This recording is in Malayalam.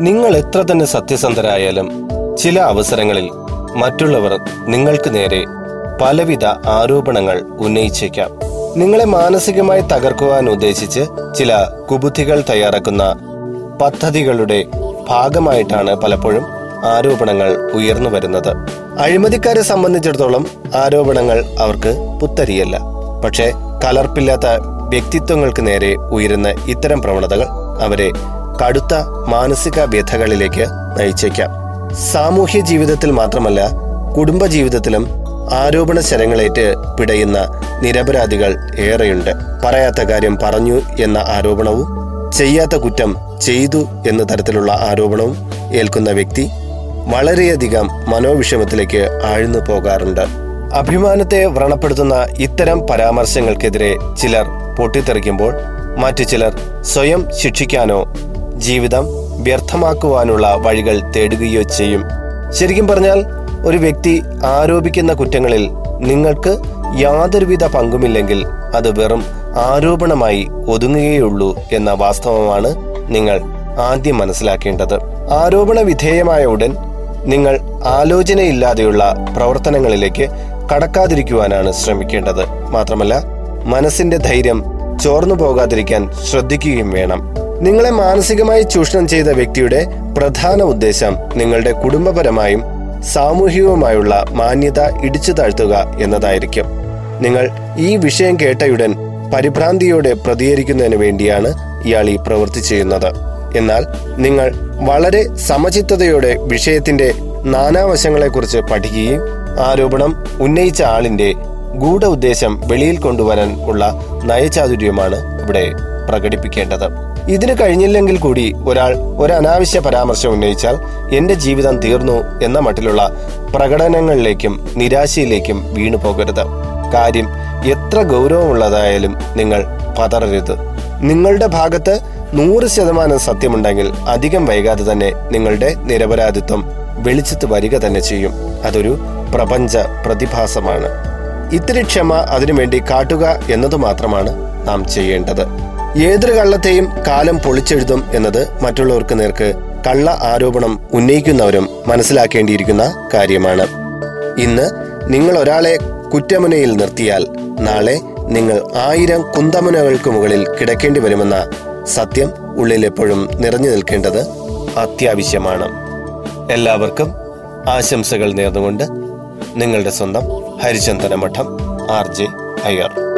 നിങ്ങൾ എത്ര തന്നെ സത്യസന്ധരായാലും ചില അവസരങ്ങളിൽ മറ്റുള്ളവർ നിങ്ങൾക്ക് നേരെ പലവിധ ആരോപണങ്ങൾ ഉന്നയിച്ചേക്കാം. നിങ്ങളെ മാനസികമായി തകർക്കുവാൻ ഉദ്ദേശിച്ച് ചില കുബുദ്ധികൾ തയ്യാറാക്കുന്ന പദ്ധതികളുടെ ഭാഗമായിട്ടാണ് പലപ്പോഴും ആരോപണങ്ങൾ ഉയർന്നു വരുന്നത്. അഴിമതിക്കാരെ സംബന്ധിച്ചിടത്തോളം ആരോപണങ്ങൾ അവർക്ക് പുത്തരിയല്ല. പക്ഷേ കലർപ്പില്ലാത്ത വ്യക്തിത്വങ്ങൾക്ക് നേരെ ഉയരുന്ന ഇത്തരം പ്രവണതകൾ അവരെ കടുത്ത മാനസിക വ്യഥകളിലേക്ക് നയിച്ചേക്കാം. സാമൂഹ്യ ജീവിതത്തിൽ മാത്രമല്ല കുടുംബ ജീവിതത്തിലും ആരോപണ ശരങ്ങളേറ്റ് പിടയുന്ന നിരപരാധികൾ ഏറെയുണ്ട്. പറയാത്ത കാര്യം പറഞ്ഞു എന്ന ആരോപണവും ചെയ്യാത്ത കുറ്റം ചെയ്തു എന്ന തരത്തിലുള്ള ആരോപണവും ഏൽക്കുന്ന വ്യക്തി വളരെയധികം മനോവിഷമത്തിലേക്ക് ആഴ്ന്നു പോകാറുണ്ട്. അഭിമാനത്തെ വ്രണപ്പെടുത്തുന്ന ഇത്തരം പരാമർശങ്ങൾക്കെതിരെ ചിലർ പൊട്ടിത്തെറിക്കുമ്പോൾ മറ്റു ചിലർ സ്വയം ശിക്ഷിക്കാനോ ജീവിതം വ്യർത്ഥമാക്കുവാനുള്ള വഴികൾ തേടുകയോ ചെയ്യും. ശരിക്കും പറഞ്ഞാൽ ഒരു വ്യക്തി ആരോപിക്കുന്ന കുറ്റങ്ങളിൽ നിങ്ങൾക്ക് യാതൊരുവിധ പങ്കുമില്ലെങ്കിൽ അത് വെറും ആരോപണമായി ഒതുങ്ങുകയുള്ളൂ എന്ന വാസ്തവമാണ് നിങ്ങൾ ആദ്യം മനസ്സിലാക്കേണ്ടത്. ആരോപണ വിധേയമായ ഉടൻ നിങ്ങൾ ആലോചനയില്ലാതെയുള്ള പ്രവർത്തനങ്ങളിലേക്ക് കടക്കാതിരിക്കുവാനാണ് ശ്രമിക്കേണ്ടത്. മാത്രമല്ല മനസ്സിന്റെ ധൈര്യം ചോർന്നു പോകാതിരിക്കാൻ ശ്രദ്ധിക്കുകയും വേണം. നിങ്ങളെ മാനസികമായി ചൂഷണം ചെയ്ത വ്യക്തിയുടെ പ്രധാന ഉദ്ദേശം നിങ്ങളുടെ കുടുംബപരമായും സാമൂഹികവുമായുള്ള മാന്യത ഇടിച്ചു താഴ്ത്തുക എന്നതായിരിക്കും. നിങ്ങൾ ഈ വിഷയം കേട്ടയുടൻ പരിഭ്രാന്തിയോടെ പ്രതികരിക്കുന്നതിന് വേണ്ടിയാണ് ഇയാൾ ഈ പ്രവൃത്തി ചെയ്യുന്നത്. എന്നാൽ നിങ്ങൾ വളരെ സമചിത്തതയോടെ വിഷയത്തിന്റെ നാനാവശങ്ങളെക്കുറിച്ച് പഠിക്കുകയും ആരോപണം ഉന്നയിച്ച ആളിന്റെ ഗൂഢ ഉദ്ദേശം വെളിയിൽ കൊണ്ടുവരാൻ ഉള്ള നയചാതുര്യമാണ് ഇവിടെ പ്രകടിപ്പിക്കേണ്ടത്. ഇതിന് കഴിഞ്ഞില്ലെങ്കിൽ കൂടി ഒരാൾ ഒരു അനാവശ്യ പരാമർശം ഉന്നയിച്ചാൽ എന്റെ ജീവിതം തീർന്നു എന്ന മട്ടിലുള്ള പ്രകടനങ്ങളിലേക്കും നിരാശയിലേക്കും വീണു പോകരുത്. കാര്യം എത്ര ഗൗരവമുള്ളതായാലും നിങ്ങൾ പതറരുത്. നിങ്ങളുടെ ഭാഗത്ത് നൂറ് ശതമാനം സത്യമുണ്ടെങ്കിൽ അധികം വൈകാതെ തന്നെ നിങ്ങളുടെ നിരപരാധിത്വം വെളിച്ചത്ത് വരിക തന്നെ ചെയ്യും. അതൊരു പ്രപഞ്ച പ്രതിഭാസമാണ്. ഇത്തിരി ക്ഷമ അതിനുവേണ്ടി കാട്ടുക എന്നതു മാത്രമാണ് നാം ചെയ്യേണ്ടത്. ഏതൊരു കള്ളത്തെയും കാലം പൊളിച്ചെഴുതും എന്നത് മറ്റുള്ളവർക്ക് നേർക്ക് കള്ള ആരോപണം ഉന്നയിക്കുന്നവരും മനസ്സിലാക്കേണ്ടിയിരിക്കുന്ന കാര്യമാണ്. ഇന്ന് നിങ്ങൾ ഒരാളെ കുറ്റമുനയിൽ നിർത്തിയാൽ നാളെ നിങ്ങൾ ആയിരം കുന്തമുനകൾക്ക് മുകളിൽ കിടക്കേണ്ടി വരുമെന്ന സത്യം ഉള്ളിൽ എപ്പോഴും നിറഞ്ഞു നിൽക്കേണ്ടത് അത്യാവശ്യമാണ്. എല്ലാവർക്കും ആശംസകൾ നേർന്നുകൊണ്ട് നിങ്ങളുടെ സ്വന്തം ഹരിചന്ദന മഠം ആർ ജെ അയ്യർ.